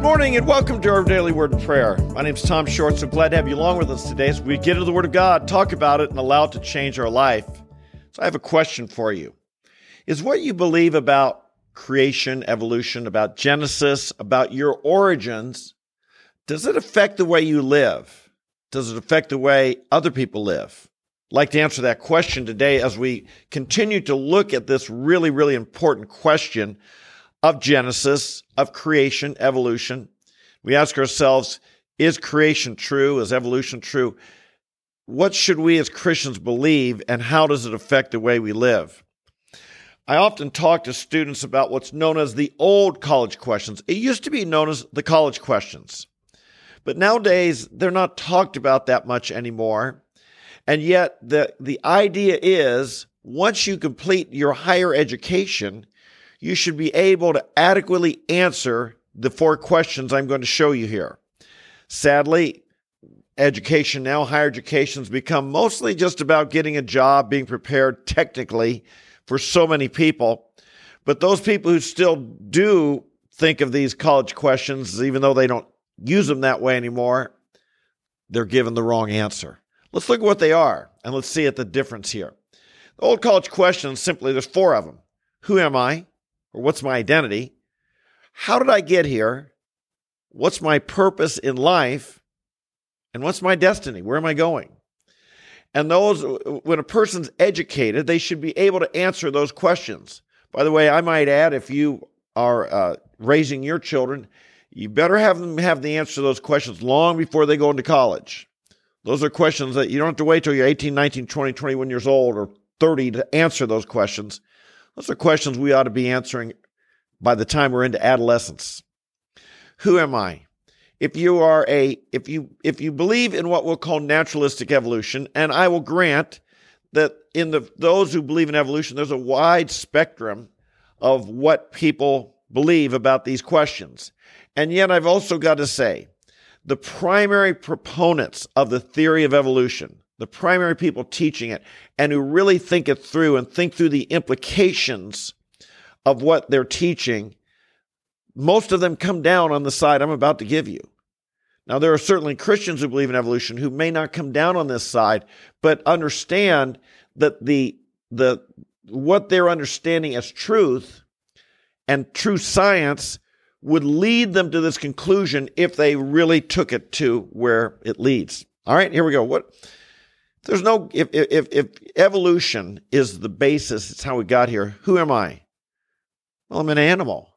Good morning and welcome to our daily word of prayer. My name is Tom Short, so glad to have you along with us today as we get into the Word of God, talk about it, and allow it to change our life. So I have a question for you. Is what you believe about creation, evolution, about Genesis, about your origins, does it affect the way you live? Does it affect the way other people live? I'd like to answer that question today as we continue to look at this really, really important question of Genesis, of creation, evolution. We ask ourselves, is creation true? Is evolution true? What should we as Christians believe, and how does it affect the way we live? I often talk to students about what's known as the old college questions. It used to be known as the college questions. But nowadays, they're not talked about that much anymore. And yet, the, the idea is once you complete your higher education, you should be able to adequately answer the four questions I'm going to show you here. Sadly, education now, higher education has become mostly just about getting a job, being prepared technically for so many people. But those people who still do think of these college questions, even though they don't use them that way anymore, they're given the wrong answer. Let's look at what they are and let's see at the difference here. The old college questions simply there's four of them. Who am I? Or what's my identity? How did I get here? What's my purpose in life? And what's my destiny? Where am I going? And those, when a person's educated, they should be able to answer those questions. By the way, I might add, if you are uh, raising your children, you better have them have the answer to those questions long before they go into college. Those are questions that you don't have to wait till you're 18, 19, 20, 21 years old or 30 to answer those questions. Those are questions we ought to be answering by the time we're into adolescence. Who am I? If you are a if you if you believe in what we'll call naturalistic evolution, and I will grant that in the those who believe in evolution, there's a wide spectrum of what people believe about these questions. And yet I've also got to say, the primary proponents of the theory of evolution the primary people teaching it, and who really think it through and think through the implications of what they're teaching, most of them come down on the side I'm about to give you. Now, there are certainly Christians who believe in evolution who may not come down on this side, but understand that the, the, what they're understanding as truth and true science would lead them to this conclusion if they really took it to where it leads. All right, here we go. What there's no if if if evolution is the basis, it's how we got here. Who am I? Well, I'm an animal.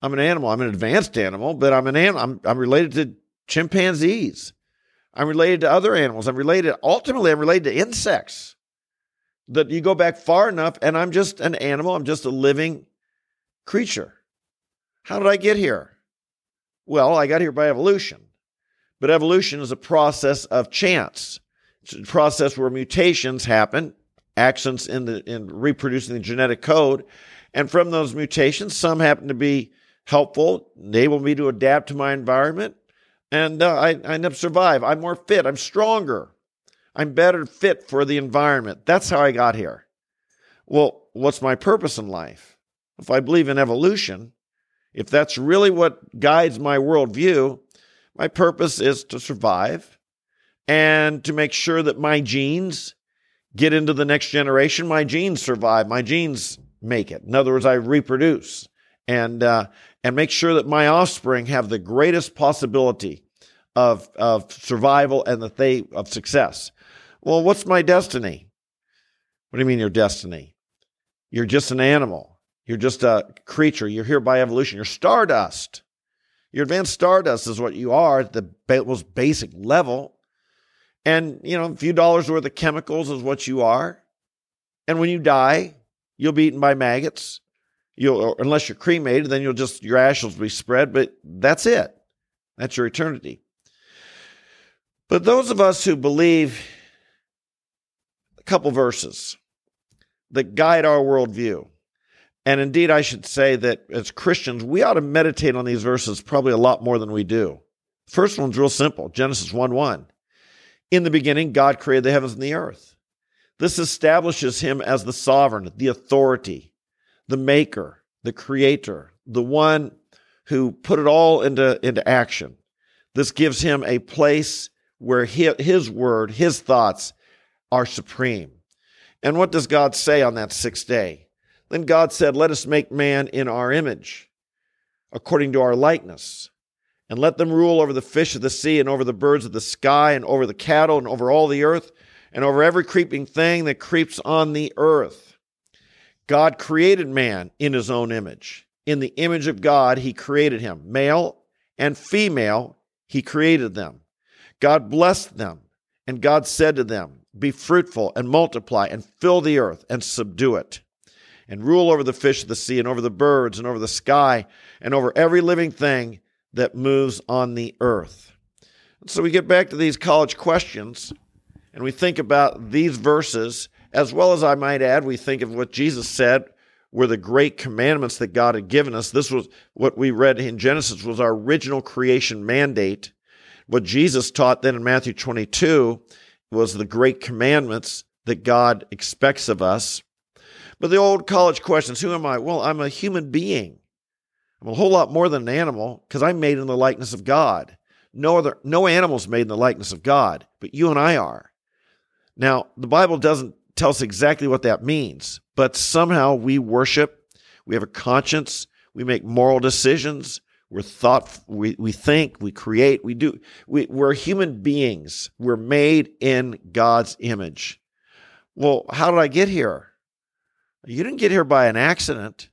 I'm an animal. I'm an advanced animal, but I'm an animal. I'm, I'm related to chimpanzees. I'm related to other animals. I'm related ultimately. I'm related to insects. That you go back far enough, and I'm just an animal. I'm just a living creature. How did I get here? Well, I got here by evolution. But evolution is a process of chance. Process where mutations happen, actions in the in reproducing the genetic code, and from those mutations, some happen to be helpful, enable me to adapt to my environment, and uh, I, I end up survive. I'm more fit. I'm stronger. I'm better fit for the environment. That's how I got here. Well, what's my purpose in life? If I believe in evolution, if that's really what guides my worldview, my purpose is to survive and to make sure that my genes get into the next generation. My genes survive. My genes make it. In other words, I reproduce and uh, and make sure that my offspring have the greatest possibility of of survival and that they of success. Well, what's my destiny? What do you mean your destiny? You're just an animal. You're just a creature. You're here by evolution. You're stardust. Your advanced stardust is what you are at the most basic level. And, you know, a few dollars worth of chemicals is what you are. And when you die, you'll be eaten by maggots. You'll, unless you're cremated, then you'll just, your ashes will be spread, but that's it. That's your eternity. But those of us who believe a couple verses that guide our worldview, and indeed, I should say that as Christians, we ought to meditate on these verses probably a lot more than we do. First one's real simple Genesis 1 1. In the beginning, God created the heavens and the earth. This establishes him as the sovereign, the authority, the maker, the creator, the one who put it all into, into action. This gives him a place where his, his word, his thoughts are supreme. And what does God say on that sixth day? Then God said, Let us make man in our image, according to our likeness, and let them rule over the fish of the sea, and over the birds of the sky, and over the cattle, and over all the earth, and over every creeping thing that creeps on the earth. God created man in his own image. In the image of God, he created him. Male and female, he created them. God blessed them, and God said to them, Be fruitful and multiply, and fill the earth and subdue it, and rule over the fish of the sea, and over the birds, and over the sky, and over every living thing that moves on the earth. so we get back to these college questions, and we think about these verses, as well as I might add, we think of what Jesus said were the great commandments that God had given us. This was what we read in Genesis was our original creation mandate. What Jesus taught then in Matthew 22 was the great commandments that God expects of us. But the old college questions, who am I? Well, I'm a human being. I'm a whole lot more than an animal because I'm made in the likeness of God. No other no animal's made in the likeness of God, but you and I are. Now, the Bible doesn't tell us exactly what that means, but somehow we worship, we have a conscience, we make moral decisions, we're thought, we, we think, we create, we do. We, we're human beings. We're made in God's image. Well, how did I get here? You didn't get here by an accident.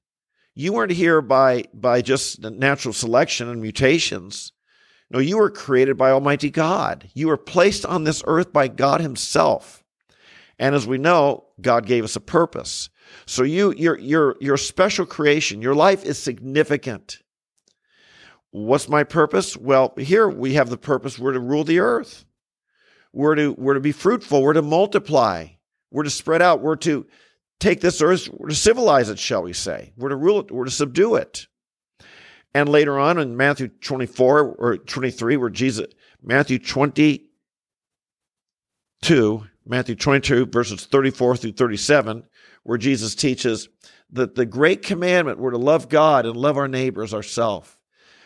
You weren't here by, by just natural selection and mutations. No, you were created by Almighty God. You were placed on this earth by God Himself. And as we know, God gave us a purpose. So you, your, your, your special creation, your life is significant. What's my purpose? Well, here we have the purpose. We're to rule the earth. We're to, we're to be fruitful. We're to multiply. We're to spread out. We're to take this earth, we're to civilize it, shall we say. We're to rule it. We're to subdue it. And later on in Matthew 24 or 23, where Jesus, Matthew 22, Matthew 22, verses 34 through 37, where Jesus teaches that the great commandment we're to love God and love our neighbors ourselves.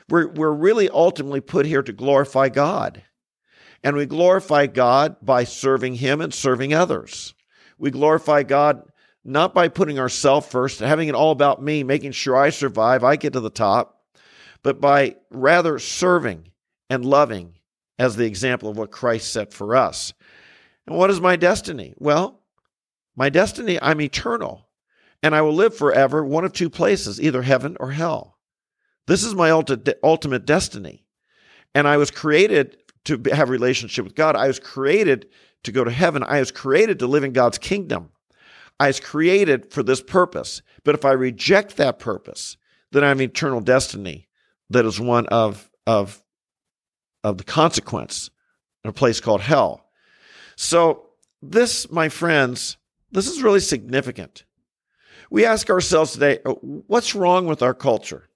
We're, we're really ultimately put here to glorify God. And we glorify God by serving Him and serving others. We glorify God not by putting ourselves first, having it all about me, making sure I survive, I get to the top, but by rather serving and loving as the example of what Christ set for us. And what is my destiny? Well, my destiny, I'm eternal, and I will live forever one of two places, either heaven or hell. This is my ultimate destiny. And I was created to have relationship with God. I was created to go to heaven. I was created to live in God's kingdom. I was created for this purpose. But if I reject that purpose, then I have eternal destiny that is one of, of, of the consequence in a place called hell. So, this, my friends, this is really significant. We ask ourselves today, uh, what's wrong with our culture?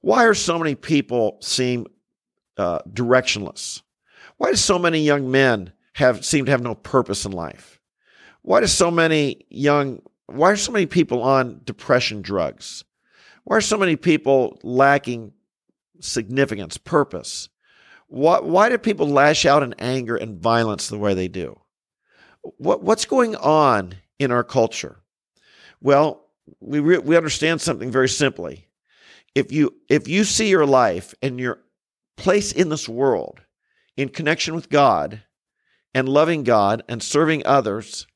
Why are so many people seem uh, directionless? Why do so many young men have seem to have no purpose in life? Why do so many young why are so many people on depression drugs? Why are so many people lacking significance, purpose? Why, why do people lash out in anger and violence the way they do? What, what's going on in our culture? Well, we, re- we understand something very simply. If you, if you see your life and your place in this world in connection with God and loving God and serving others,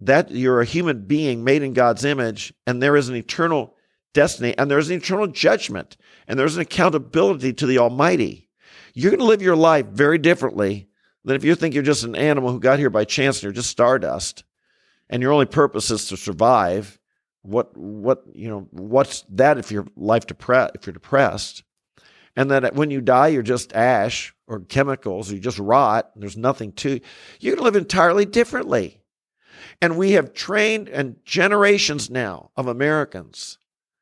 that you're a human being made in God's image, and there is an eternal destiny, and there's an eternal judgment, and there's an accountability to the Almighty. You're going to live your life very differently than if you think you're just an animal who got here by chance and you're just stardust, and your only purpose is to survive. What what you know? What's that if your life depressed? If you're depressed, and that when you die, you're just ash or chemicals, you just rot. There's nothing to. You're going to live entirely differently. And we have trained and generations now of Americans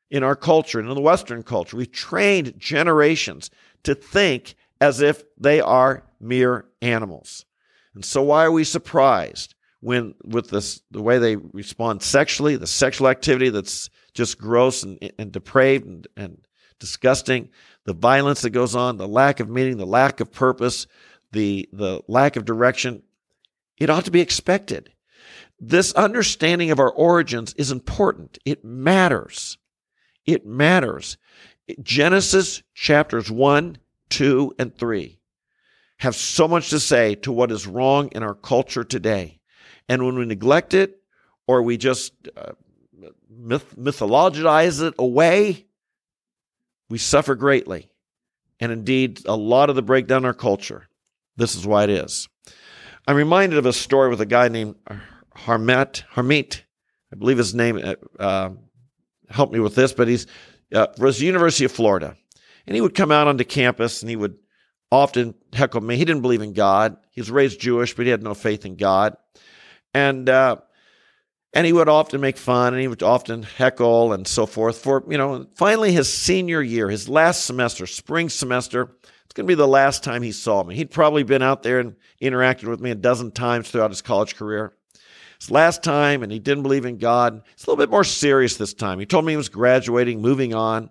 in our culture and in the Western culture, we've trained generations to think as if they are mere animals. And so why are we surprised when with this the way they respond sexually, the sexual activity that's just gross and, and depraved and, and disgusting. The violence that goes on, the lack of meaning, the lack of purpose, the, the lack of direction, it ought to be expected. This understanding of our origins is important. It matters. It matters. Genesis chapters 1, 2, and 3 have so much to say to what is wrong in our culture today. And when we neglect it or we just uh, myth- mythologize it away, we suffer greatly. And indeed, a lot of the breakdown in our culture, this is why it is. I'm reminded of a story with a guy named Harmet, Harmeet, I believe his name, uh, uh helped me with this, but he's uh, was University of Florida. And he would come out onto campus and he would often heckle me. He didn't believe in God. He was raised Jewish, but he had no faith in God. And uh, and he would often make fun and he would often heckle and so forth for you know finally his senior year his last semester spring semester it's going to be the last time he saw me he'd probably been out there and interacted with me a dozen times throughout his college career his last time and he didn't believe in god it's a little bit more serious this time he told me he was graduating moving on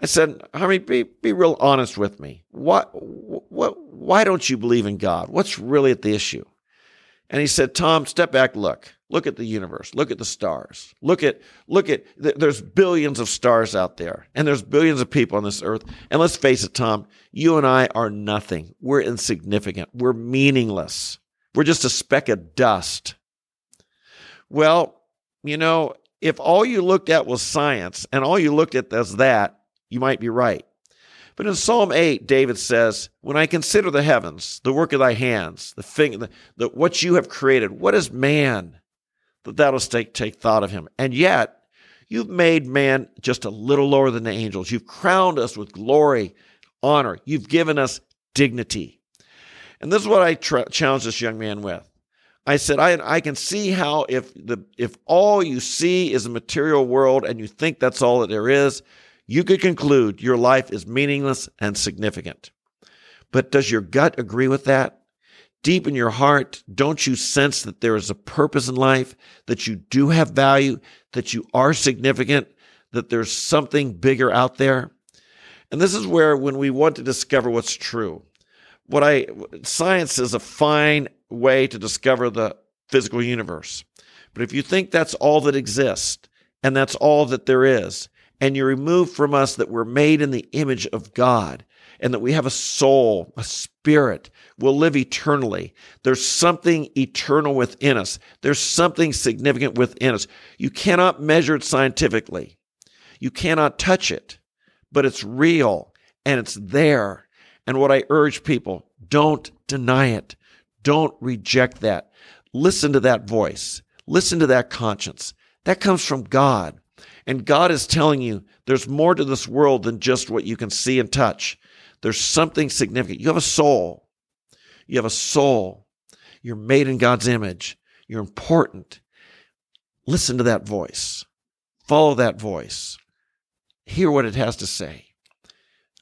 i said honey be, be real honest with me what, what, why don't you believe in god what's really at the issue and he said tom step back look Look at the universe. Look at the stars. Look at, look at, there's billions of stars out there and there's billions of people on this earth. And let's face it, Tom, you and I are nothing. We're insignificant. We're meaningless. We're just a speck of dust. Well, you know, if all you looked at was science and all you looked at was that, you might be right. But in Psalm 8, David says, When I consider the heavens, the work of thy hands, the, thing, the, the what you have created, what is man that thou dost take, take thought of him. And yet, you've made man just a little lower than the angels. You've crowned us with glory, honor. You've given us dignity. And this is what I tra- challenged this young man with. I said, I, I can see how if the if all you see is a material world and you think that's all that there is, you could conclude your life is meaningless and significant. But does your gut agree with that? deep in your heart, don't you sense that there is a purpose in life, that you do have value, that you are significant, that there's something bigger out there? And this is where, when we want to discover what's true, what I science is a fine way to discover the physical universe. But if you think that's all that exists and that's all that there is, and you remove from us that we're made in the image of God, and that we have a soul, a spirit, will live eternally. There's something eternal within us. There's something significant within us. You cannot measure it scientifically. You cannot touch it, but it's real and it's there. And what I urge people, don't deny it. Don't reject that. Listen to that voice. Listen to that conscience. That comes from God. And God is telling you there's more to this world than just what you can see and touch. There's something significant. You have a soul. You have a soul. You're made in God's image. You're important. Listen to that voice. Follow that voice. Hear what it has to say.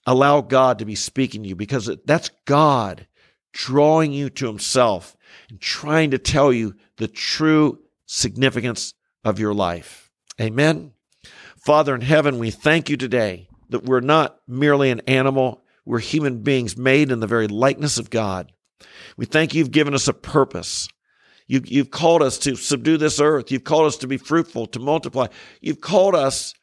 Allow God to be speaking to you because that's God drawing you to Himself and trying to tell you the true significance of your life. Amen. Father in heaven, we thank you today that we're not merely an animal, we're human beings made in the very likeness of God. We thank you, you've given us a purpose. You, you've called us to subdue this earth. You've called us to be fruitful, to multiply. You've called us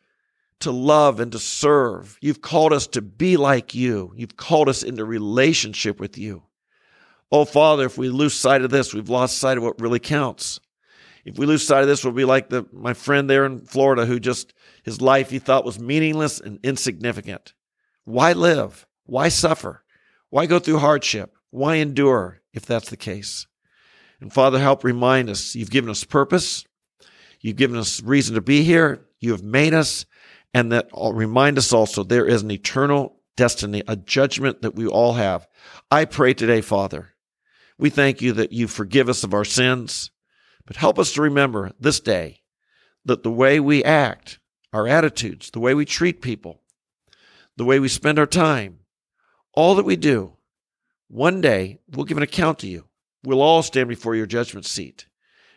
to love and to serve. You've called us to be like you. You've called us into relationship with you. Oh, Father, if we lose sight of this, we've lost sight of what really counts. If we lose sight of this, we'll be like the, my friend there in Florida who just, his life he thought was meaningless and insignificant. Why live? Why suffer? Why go through hardship? Why endure if that's the case? And Father, help remind us you've given us purpose. You've given us reason to be here. You have made us. And that remind us also there is an eternal destiny, a judgment that we all have. I pray today, Father, we thank you that you forgive us of our sins, but help us to remember this day that the way we act, our attitudes, the way we treat people, the way we spend our time, all that we do, one day we'll give an account to you. We'll all stand before your judgment seat.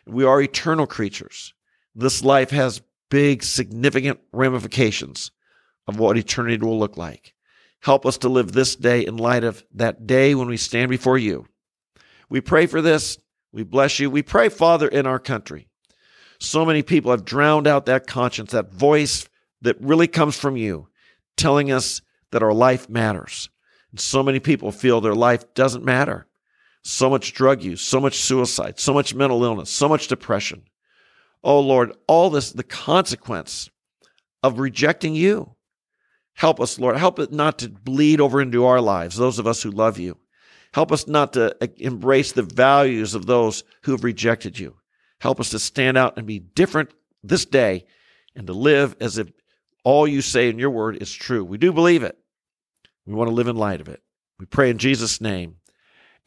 We are eternal creatures. This life has big, significant ramifications, of what eternity will look like. Help us to live this day in light of that day when we stand before you. We pray for this. We bless you. We pray, Father, in our country. So many people have drowned out that conscience, that voice that really comes from you, telling us that our life matters. And so many people feel their life doesn't matter. So much drug use, so much suicide, so much mental illness, so much depression. Oh Lord, all this, the consequence of rejecting you. Help us, Lord. Help it not to bleed over into our lives, those of us who love you. Help us not to eh, embrace the values of those who have rejected you. Help us to stand out and be different this day and to live as if all you say in your word is true. We do believe it. We want to live in light of it. We pray in Jesus' name.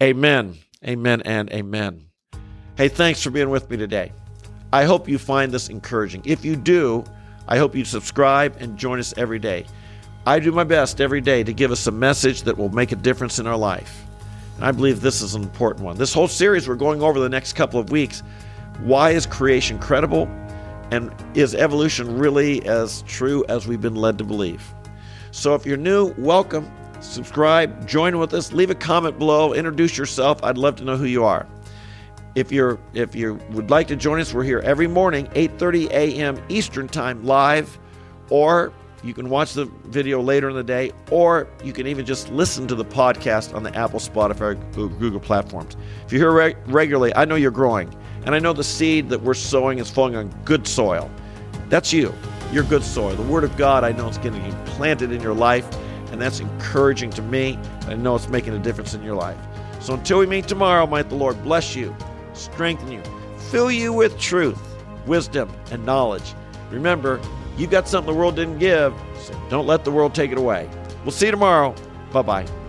Amen. Amen and amen. Hey, thanks for being with me today. I hope you find this encouraging. If you do, I hope you subscribe and join us every day. I do my best every day to give us a message that will make a difference in our life. And I believe this is an important one. This whole series we're going over the next couple of weeks why is creation credible? And is evolution really as true as we've been led to believe? So if you're new, welcome. Subscribe, join with us, leave a comment below, introduce yourself. I'd love to know who you are. If you're if you would like to join us, we're here every morning, 8:30 a.m. Eastern Time live, or you can watch the video later in the day, or you can even just listen to the podcast on the Apple, Spotify, Google platforms. If you're here re- regularly, I know you're growing, and I know the seed that we're sowing is falling on good soil. That's you. You're good soil. The Word of God, I know, is getting planted in your life, and that's encouraging to me. I know it's making a difference in your life. So until we meet tomorrow, might the Lord bless you strengthen you, fill you with truth, wisdom, and knowledge. Remember, you got something the world didn't give, so don't let the world take it away. We'll see you tomorrow. Bye bye.